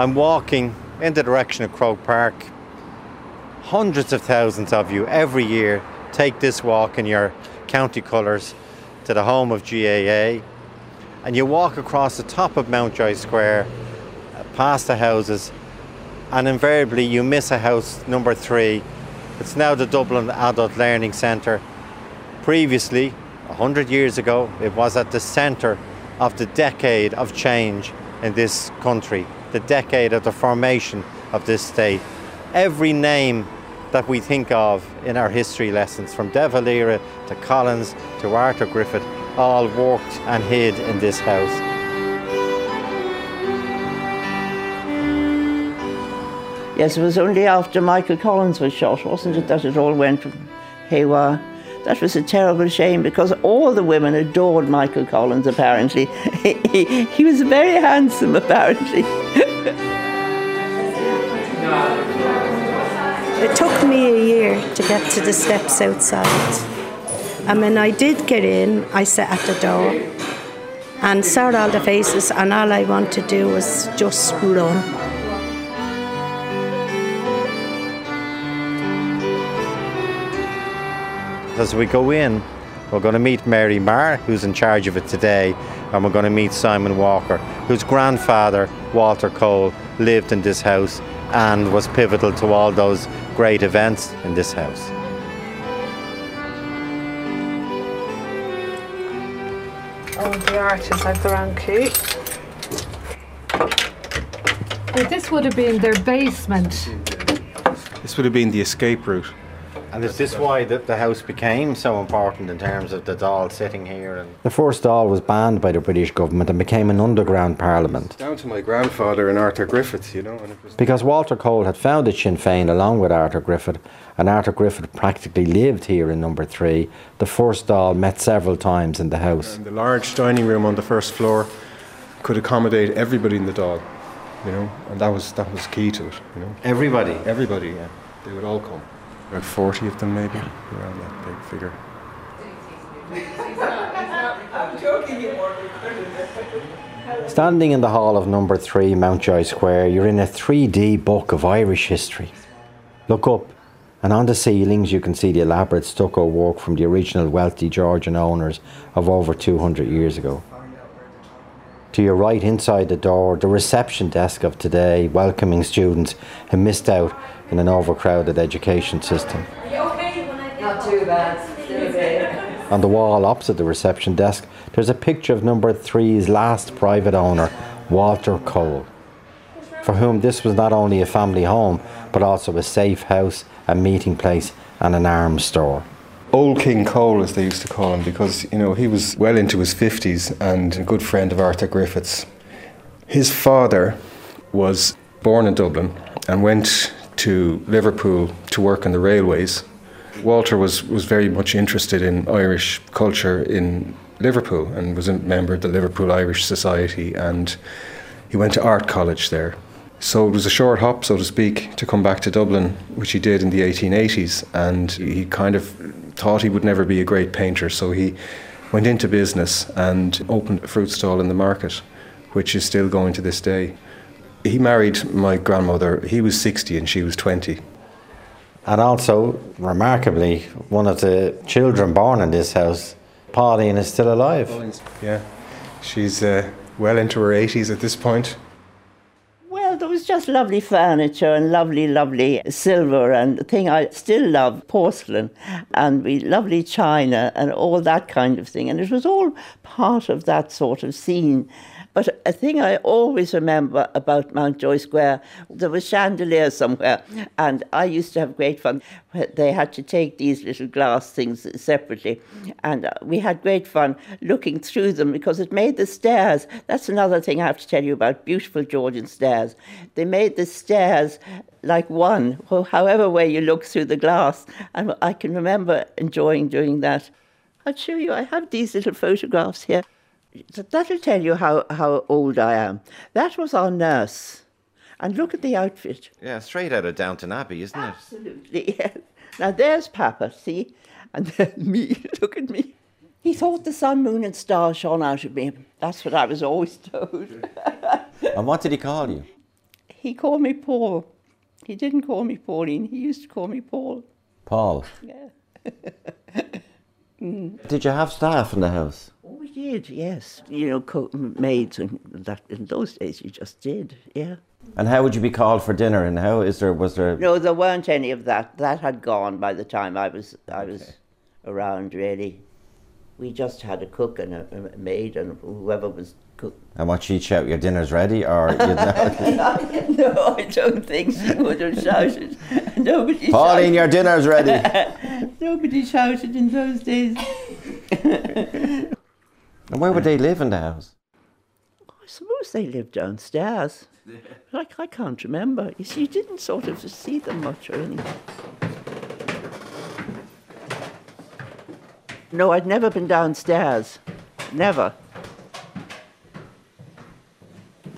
I'm walking in the direction of Croke Park. Hundreds of thousands of you every year take this walk in your county colours to the home of GAA and you walk across the top of Mountjoy Square uh, past the houses and invariably you miss a house number three. It's now the Dublin Adult Learning Centre. Previously, 100 years ago, it was at the centre of the decade of change in this country, the decade of the formation of this state. Every name that we think of in our history lessons, from De Valera to Collins to Arthur Griffith, all worked and hid in this house. Yes, it was only after Michael Collins was shot, wasn't it, that it all went haywire. That was a terrible shame because all the women adored Michael Collins, apparently. he, he was very handsome, apparently. it took me a year to get to the steps outside. And when I did get in, I sat at the door and saw all the faces, and all I wanted to do was just run. As we go in, we're going to meet Mary Marr, who's in charge of it today, and we're going to meet Simon Walker, whose grandfather, Walter Cole, lived in this house and was pivotal to all those great events in this house. all the arches have their own key. Well, this would have been their basement. This would have been the escape route. And is this why the, the house became so important in terms of the Dáil sitting here? And the first Dáil was banned by the British government and became an underground parliament. Down to my grandfather and Arthur Griffith, you know. because Walter Cole had founded Sinn Féin along with Arthur Griffith, and Arthur Griffith practically lived here in number three. The first Dáil met several times in the house. And the large dining room on the first floor could accommodate everybody in the Dáil, you know, and that was that was key to it, you know. Everybody? Everybody, yeah. They would all come. About 40 of them, maybe, around that big figure. Standing in the hall of number three, Mountjoy Square, you're in a 3D book of Irish history. Look up, and on the ceilings you can see the elaborate stucco work from the original wealthy Georgian owners of over 200 years ago. To your right, inside the door, the reception desk of today, welcoming students who missed out in an overcrowded education system. Not too bad. On the wall opposite the reception desk, there's a picture of number three's last private owner, Walter Cole, for whom this was not only a family home, but also a safe house, a meeting place, and an arms store. Old King Cole, as they used to call him, because you know he was well into his fifties and a good friend of Arthur Griffith's. His father was born in Dublin and went to Liverpool to work on the railways. Walter was, was very much interested in Irish culture in Liverpool and was a member of the Liverpool Irish Society and he went to art college there. So it was a short hop, so to speak, to come back to Dublin, which he did in the 1880s. And he kind of thought he would never be a great painter, so he went into business and opened a fruit stall in the market, which is still going to this day. He married my grandmother, he was 60 and she was 20. And also, remarkably, one of the children born in this house, Pauline, is still alive. Yeah, she's uh, well into her 80s at this point. Well, there was just lovely furniture and lovely, lovely silver and the thing I still love, porcelain, and we lovely china and all that kind of thing. And it was all part of that sort of scene. But a thing I always remember about Mountjoy Square, there was chandeliers somewhere, and I used to have great fun. They had to take these little glass things separately, and uh, we had great fun looking through them because it made the stairs. That's another thing I have to tell you about beautiful Georgian stairs. They made the stairs like one, however way you look through the glass, and I can remember enjoying doing that. I'll show you. I have these little photographs here. That'll tell you how, how old I am. That was our nurse. And look at the outfit. Yeah, straight out of Downton Abbey, isn't Absolutely, it? Absolutely, yes. Now there's Papa, see? And then me, look at me. He thought the sun, moon, and stars shone out of me. That's what I was always told. and what did he call you? He called me Paul. He didn't call me Pauline. He used to call me Paul. Paul. Yeah. Did you have staff in the house? Did, yes. You know, cook, maids and that. In those days, you just did, yeah. And how would you be called for dinner? And how is there was there? No, there weren't any of that. That had gone by the time I was I was around. Really, we just had a cook and a, a maid and whoever was cook. And what she'd shout, "Your dinner's ready," or you'd no, I don't think she would have shouted. Nobody Pauline, shouted. your dinner's ready. Nobody shouted in those days. And where would they live in the house? I suppose they lived downstairs. Like I can't remember. You see, you didn't sort of see them much or anything. No, I'd never been downstairs. Never.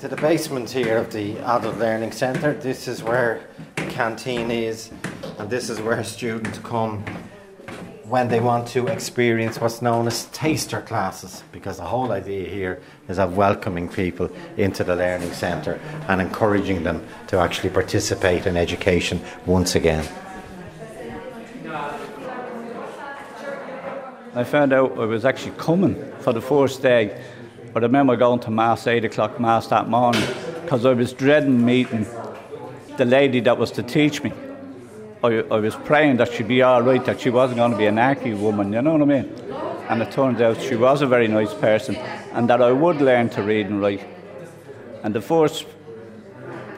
To the basement here of the Adult Learning Centre. This is where the canteen is, and this is where students come when they want to experience what's known as taster classes, because the whole idea here is of welcoming people into the learning centre and encouraging them to actually participate in education once again. I found out I was actually coming for the first day. But I remember going to Mass, 8 o'clock Mass that morning, because I was dreading meeting the lady that was to teach me. I, I was praying that she'd be all right, that she wasn't going to be an arky woman, you know what I mean? And it turns out she was a very nice person, and that I would learn to read and write. And the first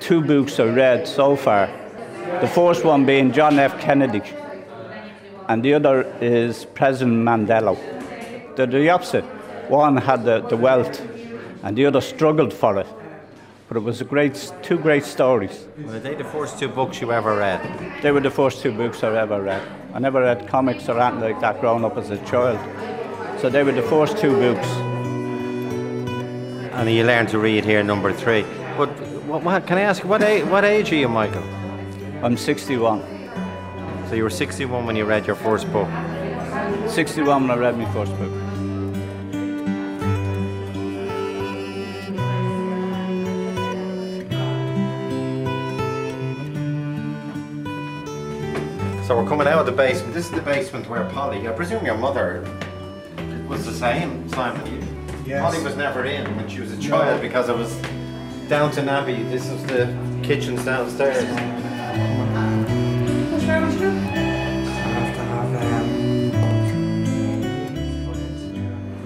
two books I read so far, the first one being John F. Kennedy, and the other is President Mandela. They're the opposite. One had the, the wealth, and the other struggled for it. But it was a great, two great stories. Were they the first two books you ever read? They were the first two books I ever read. I never read comics or anything like that growing up as a child. So they were the first two books. And you learned to read here, number three. But what, what, can I ask, what age, what age are you, Michael? I'm 61. So you were 61 when you read your first book. 61 when I read my first book. So we're coming out of the basement. This is the basement where Polly, I presume your mother was the same, Simon. You, Yes. Polly was never in when she was a child because it was down to Abbey. This is the kitchens downstairs.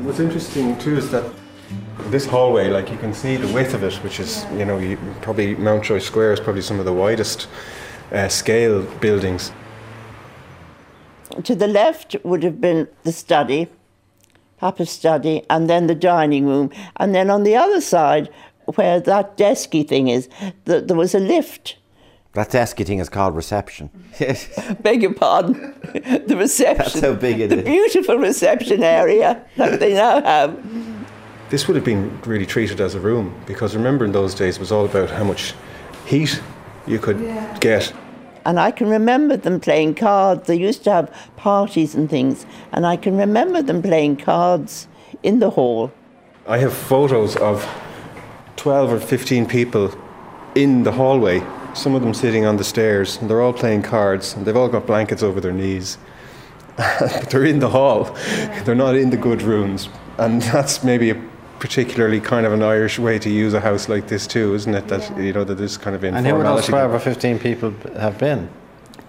What's interesting too is that this hallway, like you can see the width of it, which is, you know, you, probably Mountjoy Square is probably some of the widest uh, scale buildings. To the left would have been the study, Papa's study, and then the dining room. And then on the other side, where that desky thing is, th- there was a lift. That desky thing is called reception. Beg your pardon. the reception. That's how big it the is. beautiful reception area that they now have. This would have been really treated as a room because remember in those days it was all about how much heat you could get. And I can remember them playing cards. They used to have parties and things. And I can remember them playing cards in the hall. I have photos of 12 or 15 people in the hallway, some of them sitting on the stairs, and they're all playing cards, and they've all got blankets over their knees. but they're in the hall, they're not in the good rooms. And that's maybe a particularly kind of an Irish way to use a house like this, too, isn't it? That, you know, that this kind of And who would those informality. 12 or 15 people have been?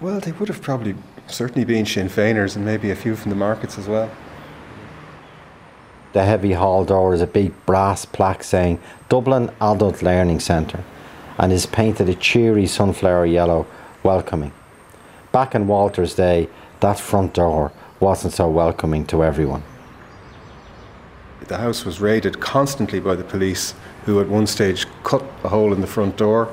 Well, they would have probably certainly been Sinn Féiners and maybe a few from the markets as well. The heavy hall door is a big brass plaque saying Dublin Adult Learning Centre and is painted a cheery sunflower yellow, welcoming. Back in Walter's day, that front door wasn't so welcoming to everyone. The house was raided constantly by the police, who at one stage cut a hole in the front door.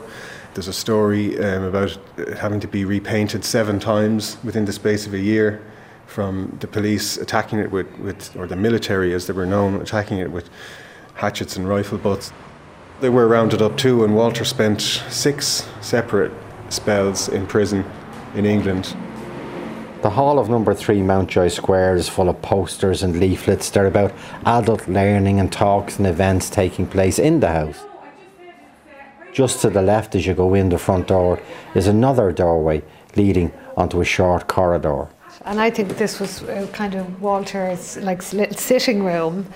There's a story um, about having to be repainted seven times within the space of a year from the police attacking it with, with or the military as they were known, attacking it with hatchets and rifle butts. They were rounded up too, and Walter spent six separate spells in prison in England The hall of number three Mountjoy Square is full of posters and leaflets. They're about adult learning and talks and events taking place in the house. Just to the left as you go in the front door is another doorway leading onto a short corridor. And I think this was uh, kind of Walter's like little sitting room.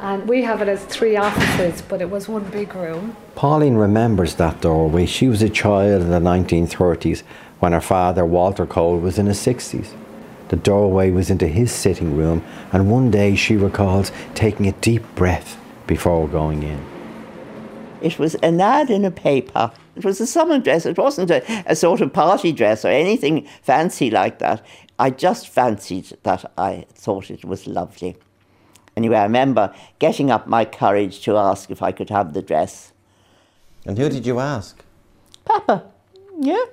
And we have it as three offices, but it was one big room. Pauline remembers that doorway. She was a child in the 1930s when her father, Walter Cole, was in his 60s. The doorway was into his sitting room, and one day she recalls taking a deep breath before going in. It was an ad in a paper. It was a summer dress. It wasn't a, a sort of party dress or anything fancy like that. I just fancied that I thought it was lovely. Anyway, I remember getting up my courage to ask if I could have the dress. And who did you ask? Papa, yeah?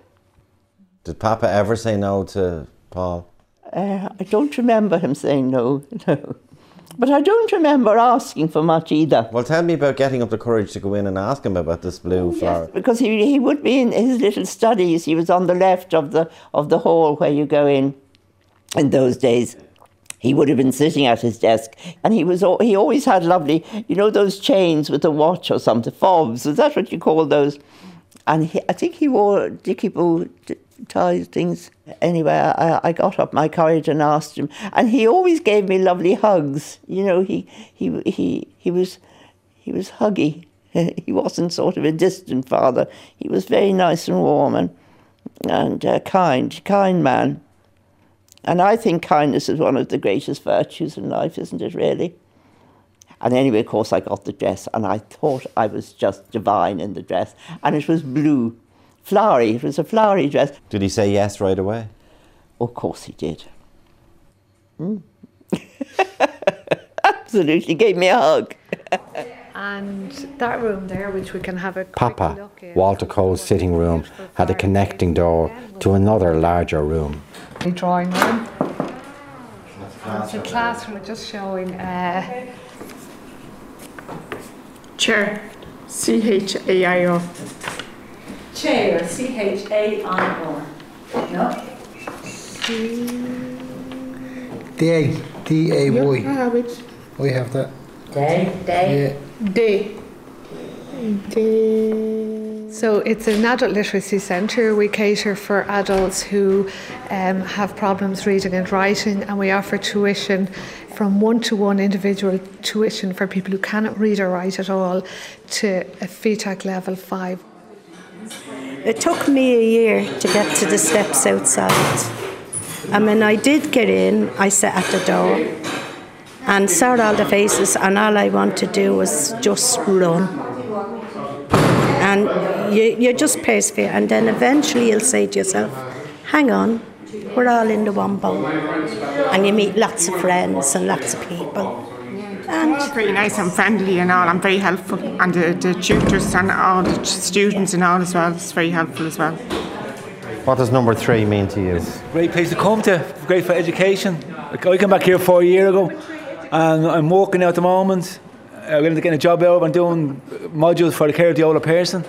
Did Papa ever say no to Paul? Uh, I don't remember him saying no, no. But I don't remember asking for much either. Well, tell me about getting up the courage to go in and ask him about this blue flower. Yes, because he, he would be in his little studies. He was on the left of the, of the hall where you go in in those days. He would have been sitting at his desk, and he was he always had lovely, you know, those chains with a watch or something, fobs. Is that what you call those? And he, I think he wore dicky bow ties things. Anyway, I, I got up my courage and asked him, and he always gave me lovely hugs. You know, he he he he was he was huggy. he wasn't sort of a distant father. He was very nice and warm and and uh, kind, kind man. And I think kindness is one of the greatest virtues in life, isn't it, really? And anyway, of course, I got the dress, and I thought I was just divine in the dress. And it was blue, flowery. It was a flowery dress. Did he say yes right away? Of course he did. Mm. Absolutely, gave me a hug. and that room there, which we can have a Papa, Walter Cole's sitting room, had a connecting door to another larger room. The drawing room. It's a classroom just showing. Uh, Chair, C H A I O. Chair, C H A I O. No? D A D A I Y. have it. We have that. Day, day. Yeah. Day. Day. So it's an adult literacy centre. We cater for adults who um, have problems reading and writing, and we offer tuition from one-to-one individual tuition for people who cannot read or write at all to a FETAC level five. It took me a year to get to the steps outside. And when I did get in, I sat at the door and saw all the faces, and all I wanted to do was just run. And you, you just persevere, and then eventually you'll say to yourself, hang on, we're all in the one boat. And you meet lots of friends and lots of people. And It's very nice and friendly and all, and very helpful. And the, the tutors and all the students and all as well, it's very helpful as well. What does number three mean to you? Great place to come to, great for education. Like, I came back here four years ago and I'm working at the moment. I'm going to get a job out. I'm doing modules for the care of the older person.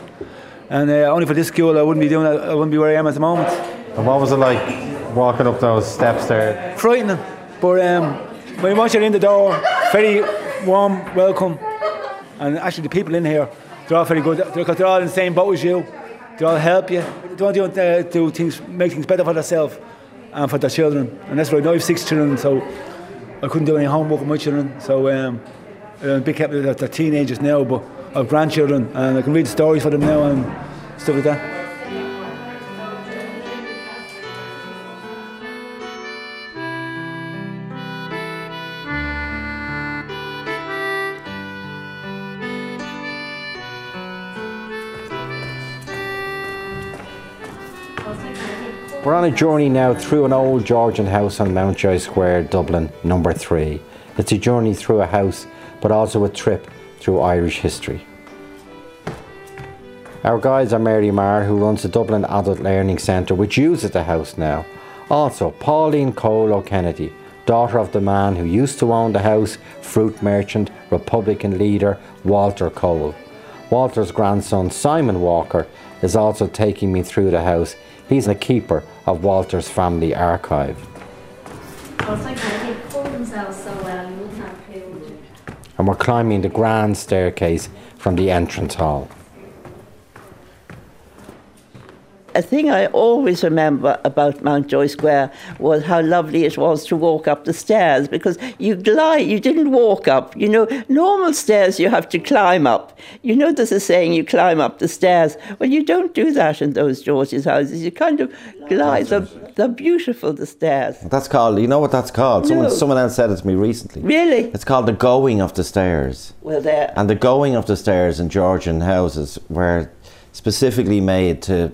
And uh, only for this school, I wouldn't be doing that. I wouldn't be where I am at the moment. And what was it like walking up those steps there? Frightening, but um, when once you're in the door, very warm welcome. And actually, the people in here, they're all very good because they're all in the same boat as you. They all help you. They want you to do things, make things better for themselves and for their children. And that's right. I have six children, so I couldn't do any homework with my children. So um, I'm big happy that they're teenagers now, but I have grandchildren and I can read stories for them now and stuff like that. We're on a journey now through an old Georgian house on Mountjoy Square, Dublin, number three. It's a journey through a house, but also a trip through Irish history. Our guides are Mary Marr, who runs the Dublin Adult Learning Centre, which uses the house now. Also, Pauline Cole O'Kennedy, daughter of the man who used to own the house, fruit merchant, Republican leader Walter Cole. Walter's grandson, Simon Walker, is also taking me through the house. He's the keeper of Walter's family archive. And we're climbing the grand staircase from the entrance hall. A thing I always remember about Mountjoy Square was how lovely it was to walk up the stairs because you glide, you didn't walk up. You know, normal stairs you have to climb up. You know, there's a saying you climb up the stairs. Well, you don't do that in those George's houses. You kind of glide. They're, they're beautiful, the stairs. That's called, you know what that's called? Someone, No. someone else said it to me recently. Really? It's called the going of the stairs. Well, there. And the going of the stairs in Georgian houses were specifically made to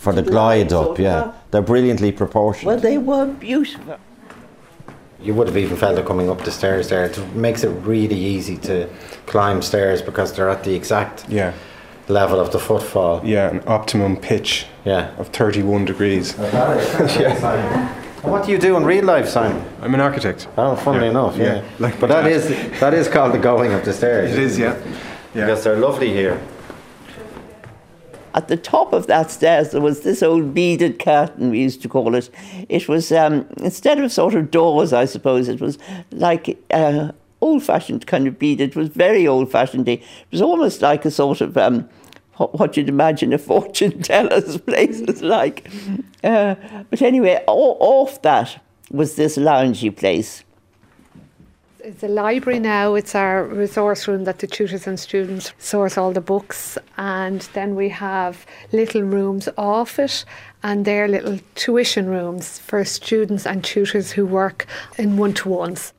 for the glide up, yeah. They're brilliantly proportioned. Well, they were beautiful. You would have even felt it coming up the stairs there. It makes it really easy to climb stairs because they're at the exact Yeah. level of the footfall. Yeah, an optimum pitch Yeah. of 31 degrees. What do you do in real life, Simon? I'm an architect. Oh, funnily Yeah. enough, yeah. Yeah, like but my that dad. is that is called the going of the stairs. It is, yeah. Yeah. Because they're lovely here. At the top of that stairs, there was this old beaded curtain, we used to call it. It was, um, instead of sort of doors, I suppose, it was like uh, old fashioned kind of beaded. It was very old fashioned. It was almost like a sort of. Um, what, you'd imagine a fortune teller's place was like. Uh, but anyway, o- off that was this loungy place. It's a library now. It's our resource room that the tutors and students source all the books, and then we have little rooms off it, and they're little tuition rooms for students and tutors who work in one to ones.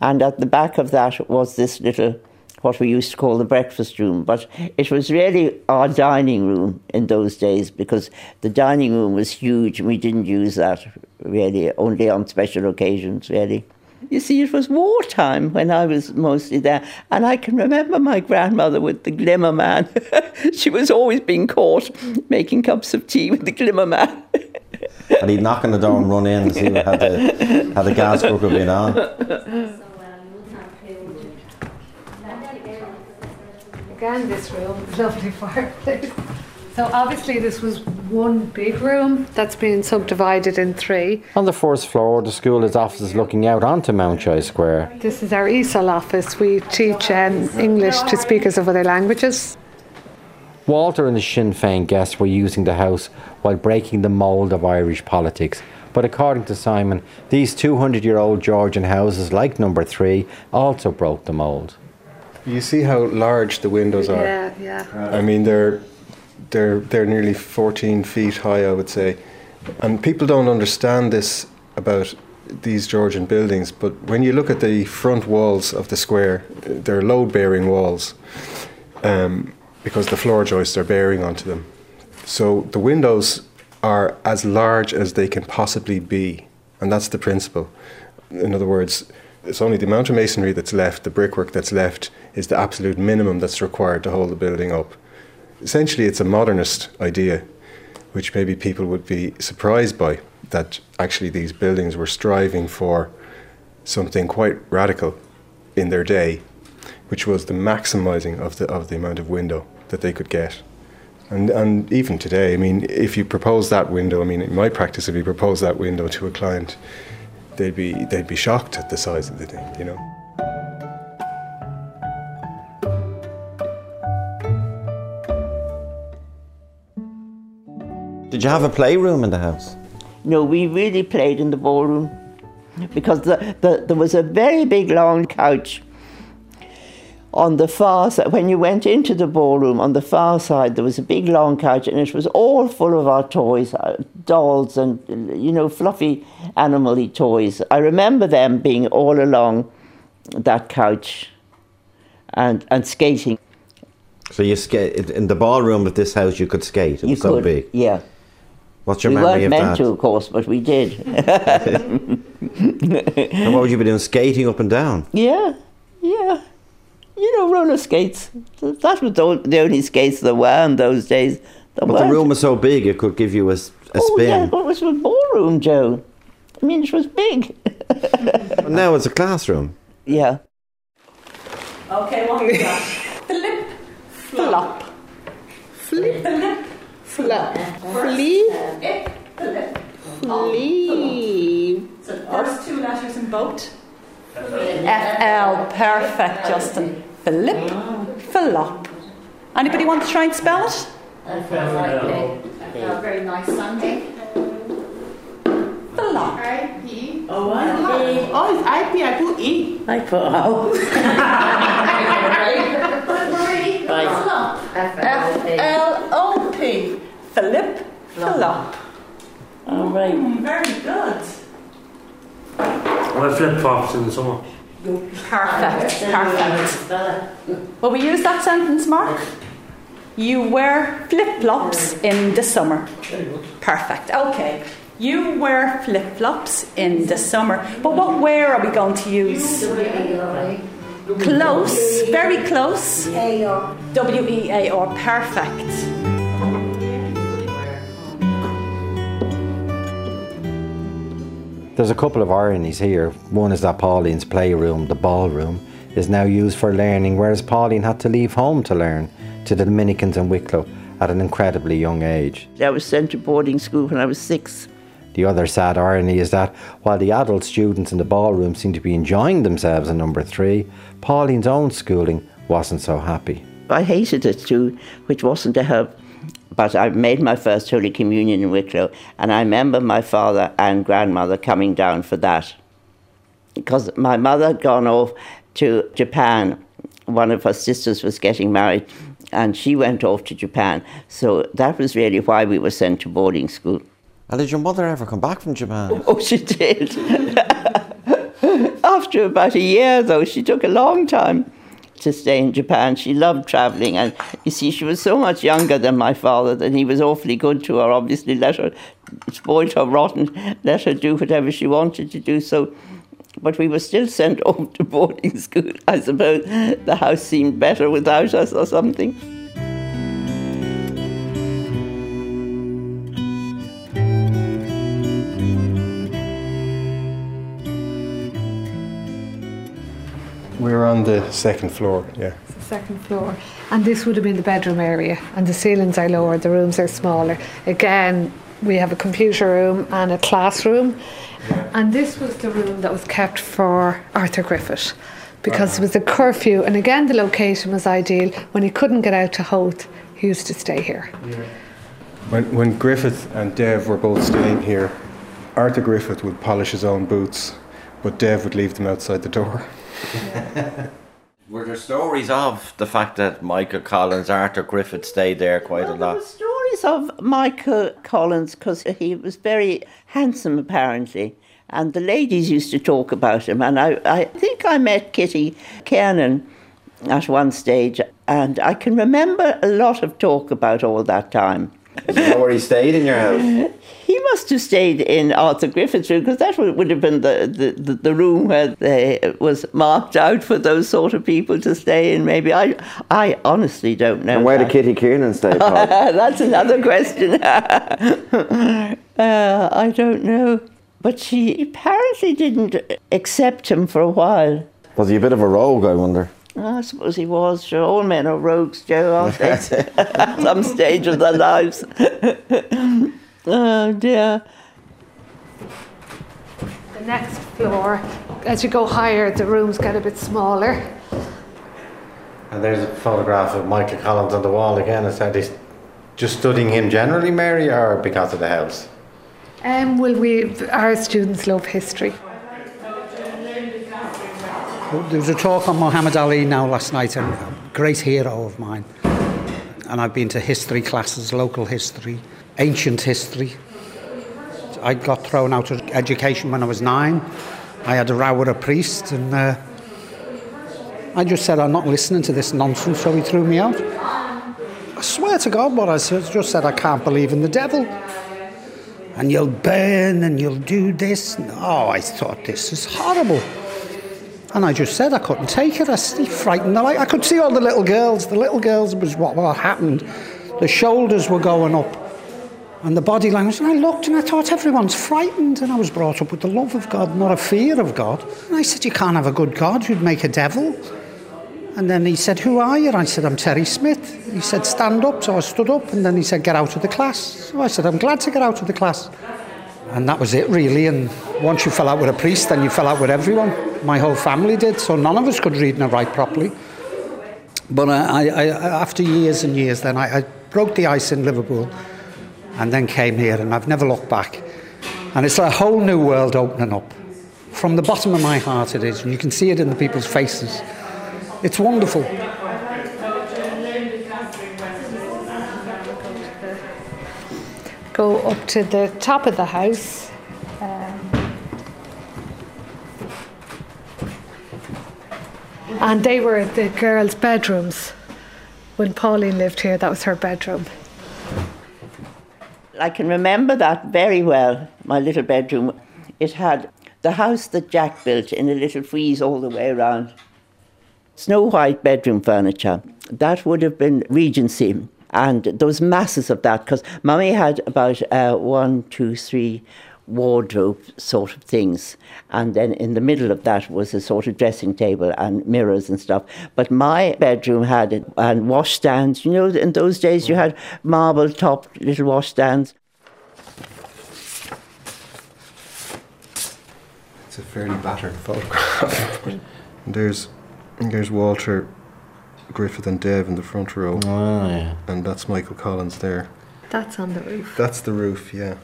And at the back of that was this little, what we used to call the breakfast room. But it was really our dining room in those days because the dining room was huge and we didn't use that really, only on special occasions, really. You see, it was wartime when I was mostly there. And I can remember my grandmother with the glimmer man. she was always being caught making cups of tea with the glimmer man. and he'd knock on the door and run in and see had the, had the gas cooker been on. Again, this room lovely fireplace. So obviously, this was one big room that's been subdivided in three. On the fourth floor, the school has offices looking out onto Mountjoy Square. This is our ESOL office. We teach um, English to speakers of other languages. Walter and the Sinn Féin guests were using the house while breaking the mould of Irish politics. But according to Simon, these 200 year old Georgian houses, like number three, also broke the mould. You see how large the windows are. Yeah, yeah. I mean, they're they're they're nearly 14 feet high, I would say, and people don't understand this about these Georgian buildings. But when you look at the front walls of the square, they're load-bearing walls um, because the floor joists are bearing onto them. So the windows are as large as they can possibly be, and that's the principle. In other words, it's only the amount of masonry that's left, the brickwork that's left, is the absolute minimum that's required to hold the building up. Essentially, it's a modernist idea, which maybe people would be surprised by, that actually these buildings were striving for something quite radical in their day, which was the maximizing of the, of the amount of window that they could get. And, and even today, I mean, if you propose that window, I mean, in my practice, if you propose that window to a client, they'd be, they'd be shocked at the size of the thing, you know. Did you have a playroom in the house? No, we really played in the ballroom because the, the, there was a very big long couch on the far side. When you went into the ballroom, on the far side, there was a big long couch and it was all full of our toys, uh, dolls and, you know, fluffy animal toys. I remember them being all along that couch and, and skating. So you skate in the ballroom of this house. You could skate. It was You so could, big. yeah. What's your we memory weren't meant to, of course, but we did. And what would you be doing? Skating up and down. Yeah, yeah. You know, roller skates. That was the the only skates there were in those days. There But the weren't- room was so big, it could give you a, s- a Oh, yeah, spin. well, it was a ballroom, Joe. I mean, it was big. But now it's a classroom. Yeah. Okay, what we got? Flip, flop. Flip, Flip, flop, Flip, flip, flip. flip. So first two letters in boat. FL, perfect, Justin. Philip, Philop. Anybody want to try and spell it? A very nice Sunday. Flop. I-P. Oh, I-P. Oh, it's I-P. I put E. I put O. Flop. F-L-O-P. Philip Flop. All right. Mm, very good. I flip flops in the summer. Perfect. Perfect. Will we use that sentence, Mark? You wear flip flops in the summer. Perfect. Okay. You wear flip flops in the summer. But what wear are we going to use? Close. Very close. W E A R. Perfect. There's a couple of ironies here. One is that Pauline's playroom, the ballroom, is now used for learning, whereas Pauline had to leave home to learn to the Dominicans in Wicklow at an incredibly young age. I was sent to boarding school when I was six. The other sad irony is that while the adult students in the ballroom seem to be enjoying themselves in number three, Pauline's own schooling wasn't so happy. I hated it too, which wasn't a help. But I made my first Holy Communion in Wicklow, and I remember my father and grandmother coming down for that. Because my mother had gone off to Japan. One of her sisters was getting married, and she went off to Japan. So that was really why we were sent to boarding school. And did your mother ever come back from Japan? Oh, she did. After about a year, though, she took a long time to stay in Japan. She loved traveling, and you see, she was so much younger than my father that he was awfully good to her. Obviously, let her spoiled her rotten, let her do whatever she wanted to do. So, but we were still sent off to boarding school. I suppose the house seemed better without us, or something. We're on the second floor, yeah. the second floor. And this would have been the bedroom area. And the ceilings are lower, the rooms are smaller. Again, we have a computer room and a classroom. And this was the room that was kept for Arthur Griffith because it ah. was a curfew. And again, the location was ideal. When he couldn't get out to Howth, he used to stay here. When, when Griffith and Dev were both staying here, Arthur Griffith would polish his own boots, but Dev would leave them outside the door. Were there stories of the fact that Michael Collins, Arthur Griffith stayed there quite a lot? Stories of Michael Collins because he was very handsome, apparently. And the ladies used to talk about him. And I, I think I met Kitty Kiernan at one stage, and I can remember a lot of talk about all that time. You know where he stayed in your house? He must have stayed in Arthur Griffith's room because that would, would have been the, the, the, room where they, it was marked out for those sort of people to stay in. Maybe I I honestly don't know. And where that. did Kitty Kiernan stay? That's another question. uh, I don't know. But she apparently didn't accept him for a while. Was he a bit of a rogue, I wonder? I suppose he was. Sure, all men are rogues, Joe, aren't they? At some stage of their lives. oh dear. The next floor, as you go higher, the rooms get a bit smaller. And there's a photograph of Michael Collins on the wall again. Is that he's just studying him generally, Mary, or because of the house? Um, well, we our students love history. There was a talk on Muhammad Ali now last night, a great hero of mine. And I've been to history classes, local history, ancient history. I got thrown out of education when I was nine. I had a row with a priest, and uh, I just said, I'm not listening to this nonsense, so he threw me out. I swear to God, what I said, just said, I can't believe in the devil. And you'll burn and you'll do this. Oh, I thought this is horrible. And I just said I couldn't take it. I frightened. I, I could see all the little girls. The little girls was what, what happened. The shoulders were going up and the body language. And I looked and I thought everyone's frightened. And I was brought up with the love of God, not a fear of God. And I said, You can't have a good God you'd make a devil. And then he said, Who are you? And I said, I'm Terry Smith. He said, Stand up. So I stood up. And then he said, Get out of the class. So I said, I'm glad to get out of the class. And that was it, really. And once you fell out with a priest, then you fell out with everyone. My whole family did, so none of us could read and write properly. But I, I, after years and years, then I, I broke the ice in Liverpool. and then came here, and I've never looked back. And it's a whole new world opening up. From the bottom of my heart, it is, and you can see it in the people's faces. It's wonderful. Go up to the top of the house. Um, and they were the girls' bedrooms. When Pauline lived here, that was her bedroom. I can remember that very well, my little bedroom. It had the house that Jack built in a little frieze all the way around. Snow white bedroom furniture. That would have been Regency. And those masses of that, because Mummy had about uh, one, two, three wardrobe sort of things. And then in the middle of that was a sort of dressing table and mirrors and stuff. But my bedroom had it, and washstands. You know, in those days you had marble top little washstands. It's a fairly battered photograph. there's there's Walter Griffith and Dev in the front row. Oh, yeah. And that's Michael Collins there. That's on the roof. That's the roof, yeah.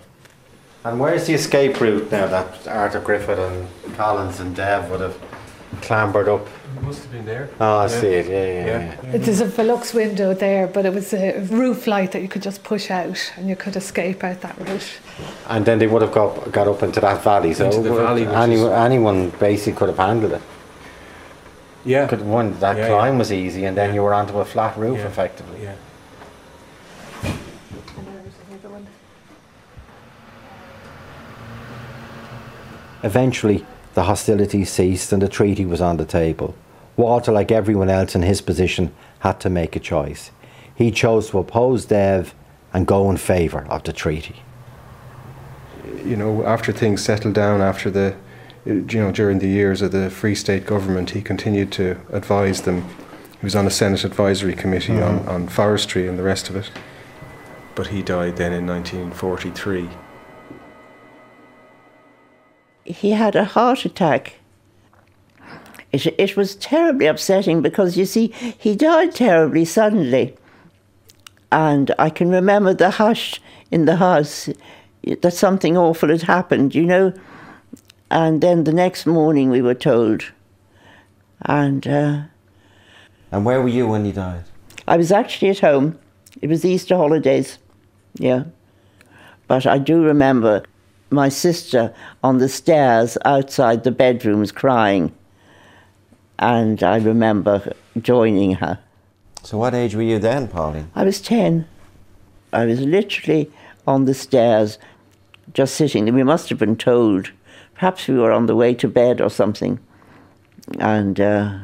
And where's the escape route now that Arthur Griffith and Collins and Dev would have clambered up? It must have been there. Oh, I see it. Yeah, yeah, yeah. There's a Velux window there, but it was a roof light that you could just push out and you could escape out that route. And then they would have got, got up into that valley. So Into the valley, which any, is- anyone basically could have handled it. Yeah. Could one that Yeah, climb yeah. was easy, and then you were onto a flat roof Yeah. effectively. Yeah. Eventually, the hostilities ceased and the treaty was on the table. Walter, like everyone else in his position, had to make a choice. He chose to oppose Dev and go in favour of the treaty. You know, after things settled down, after the, you know, during the years of the Free State government, he continued to advise them. He was on a Senate advisory committee on, mm-hmm. on forestry and the rest of it. But he died then in 1943. he had a heart attack. It, it was terribly upsetting because, you see, he died terribly suddenly. And I can remember the hush in the house that something awful had happened, you know. And then the next morning we were told. And uh, And where were you when he died? I was actually at home. It was the Easter holidays, yeah. But I do remember my sister on the stairs outside the bedrooms crying. And I remember joining her. So what age were you then, Pauline? I was 10. I was literally on the stairs, just sitting. We must have been told. Perhaps we were on the way to bed or something. And uh,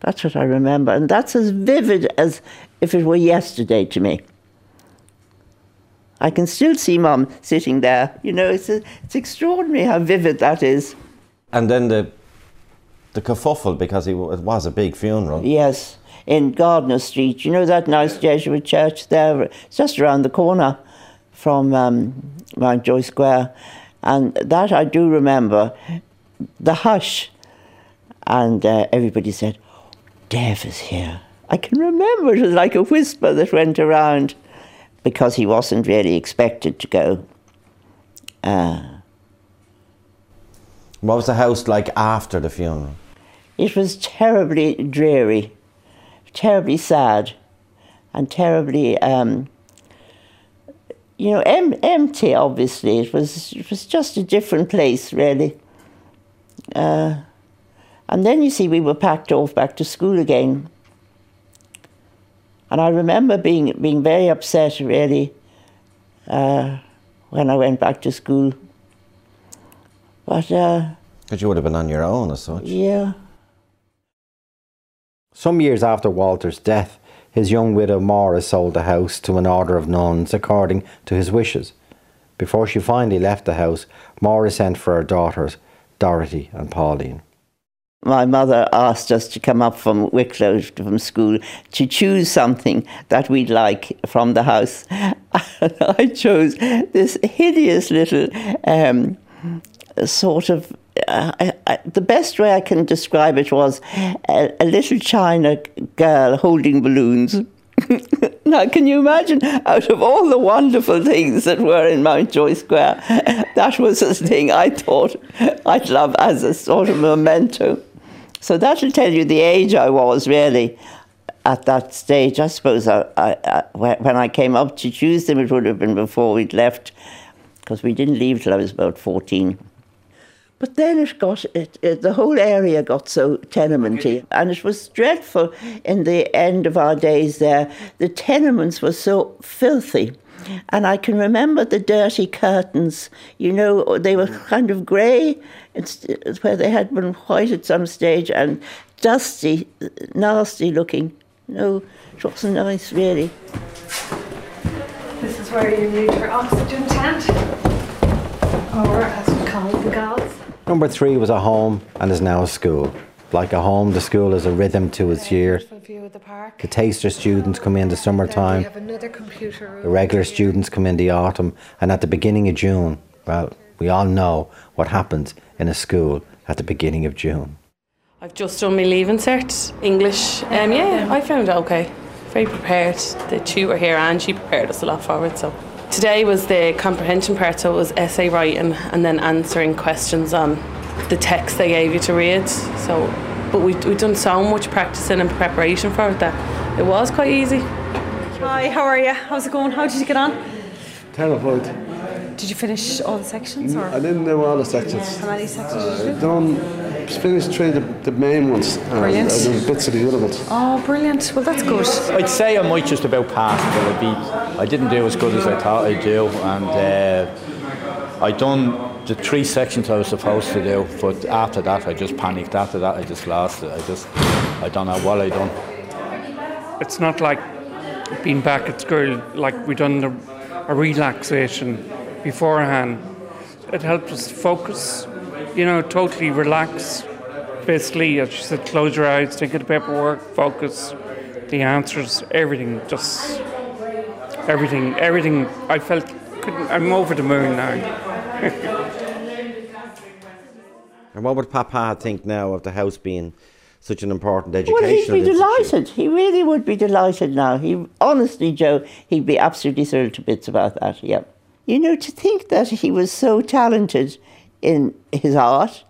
that's what I remember. And that's as vivid as if it were yesterday to me. I can still see Mum sitting there. You know, it's, a, it's extraordinary how vivid that is. And then the the kerfuffle because it was a big funeral. Yes, in Gardiner Street. You know that nice Jesuit church there? It's just around the corner from um, Mountjoy Square. And that I do remember. The hush. And uh, everybody said, Dev is here. I can remember it was like a whisper that went around because he wasn't really expected to go. Uh, What was the house like after the funeral? It was terribly dreary, terribly sad, and terribly, um, you know, em- empty. Obviously, it was. It was just a different place, really. Uh, and then you see, we were packed off back to school again. And I remember being being very upset, really, uh, when I went back to school. But uh, Because you would have been on your own as such. yeah. Some years after Walter's death, his young widow Maura sold the house to an order of nuns according to his wishes. Before she finally left the house, Maura sent for her daughters, Dorothy and Pauline. my mother asked us to come up from Wicklow from school to choose something that we'd like from the house. I chose this hideous little um, sort of. Uh, I, I, the best way I can describe it was a, a little China girl holding balloons. Now, can you imagine, out of all the wonderful things that were in Mountjoy Square, that was the thing I thought I'd love as a sort of memento. So that'll tell you the age I was, really, at that stage. I suppose I, I, when I came up to choose them, it would have been before we'd left, because we didn't leave till I was about 14. But then it got, it, it, the whole area got so tenementy, and it was dreadful in the end of our days there. The tenements were so filthy. And I can remember the dirty curtains, you know, they were mm. kind of grey, where they had been white at some stage, and dusty, nasty looking. No, it wasn't nice, really. This is where you need your oxygen tent, or as we call it, the gods. Number three was a home and is now a school. Like a home, the school is a rhythm to its year. The taster students come in the summertime. The regular students come in the autumn. And at the beginning of June, well, we all know what happens in a school at the beginning of June. I've just done my leaving cert, English. Um, yeah, I found it okay. Very prepared. The tutor here, and she prepared us a lot for it. So Today was the comprehension part, so it was essay writing and then answering questions on the text they gave you to read. So, but we we done so much practicing and preparation for it that it was quite easy. Hi, how are you? How's it going? How did you get on? Terrified. Did you finish all the sections? Or? I didn't do all the sections. How many sections uh, did you do? done finished three the, the main ones. Brilliant. And I bits of the other ones. Oh, brilliant. Well, that's good. I'd say I might just about pass, but I'd be, I didn't do as good as I thought I'd do, and uh, I done the three sections I was supposed to do, but after that I just panicked. After that I just lost it. I just, I don't know what I done. It's not like being back at school, like we done the, a relaxation beforehand. It helped us focus you know, totally relax. Basically, as she said, close your eyes, think of the paperwork, focus, the answers, everything, just everything, everything. I felt, I'm over the moon now. and what would Papa think now of the house being such an important educational Well, he'd be institution? delighted. He really would be delighted now. He honestly, Joe, he'd be absolutely thrilled to bits about that. Yeah. You know, to think that he was so talented in his art.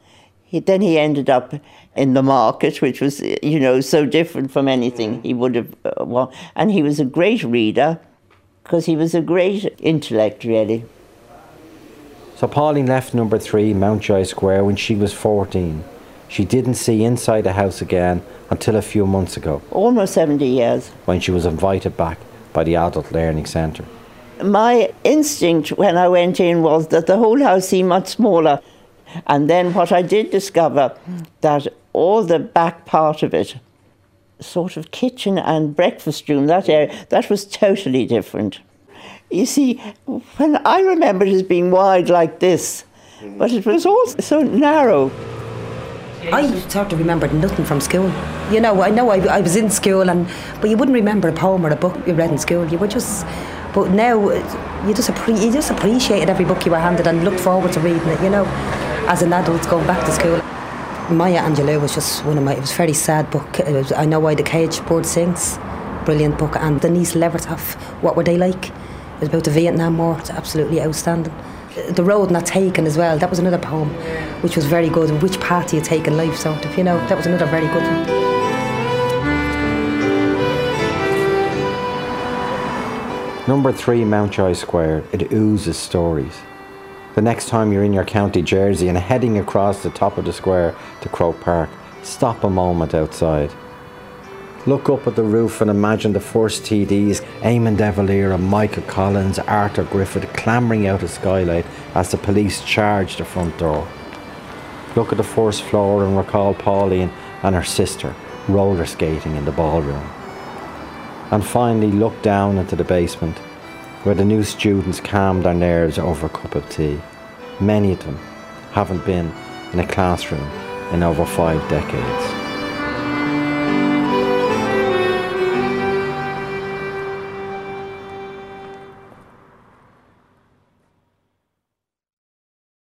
He, then he ended up in the market, which was, you know, so different from anything he would have uh, wanted. And he was a great reader because he was a great intellect, really. So Pauline left number three, Mountjoy Square, when she was 14. She didn't see inside the house again until a few months ago. Almost 70 years. When she was invited back by the Adult Learning Centre my instinct when I went in was that the whole house seemed much smaller. And then what I did discover that all the back part of it, sort of kitchen and breakfast room, that area, that was totally different. You see, when I remember it as being wide like this, but it was all so narrow. I sort of remembered nothing from school. You know, I know I, I was in school, and but you wouldn't remember a poem or a book you read in school. You would just but now you just, appre- you just appreciated every book you were handed and looked forward to reading it, you know, as an adult going back to school. Maya Angelou was just one of my, it was a very sad book. Was, I Know Why the cage Bird Sings, brilliant book. And Denise Levertov, What Were They Like? It was about the Vietnam War, it's absolutely outstanding. The Road Not Taken as well, that was another poem which was very good. Which path you take in life, sort of, you know, that was another very good one. Number three, Mountjoy Square, it oozes stories. The next time you're in your county jersey and heading across the top of the square to Croke Park, stop a moment outside. Look up at the roof and imagine the first TDs, Eamon de Valera, Michael Collins, Arthur Griffith, clambering out a skylight as the police charge the front door. Look at the first floor and recall Pauline and her sister roller skating in the ballroom and finally look down into the basement where the new students calm their nerves over a cup of tea. Many of them haven't been in a classroom in over five decades.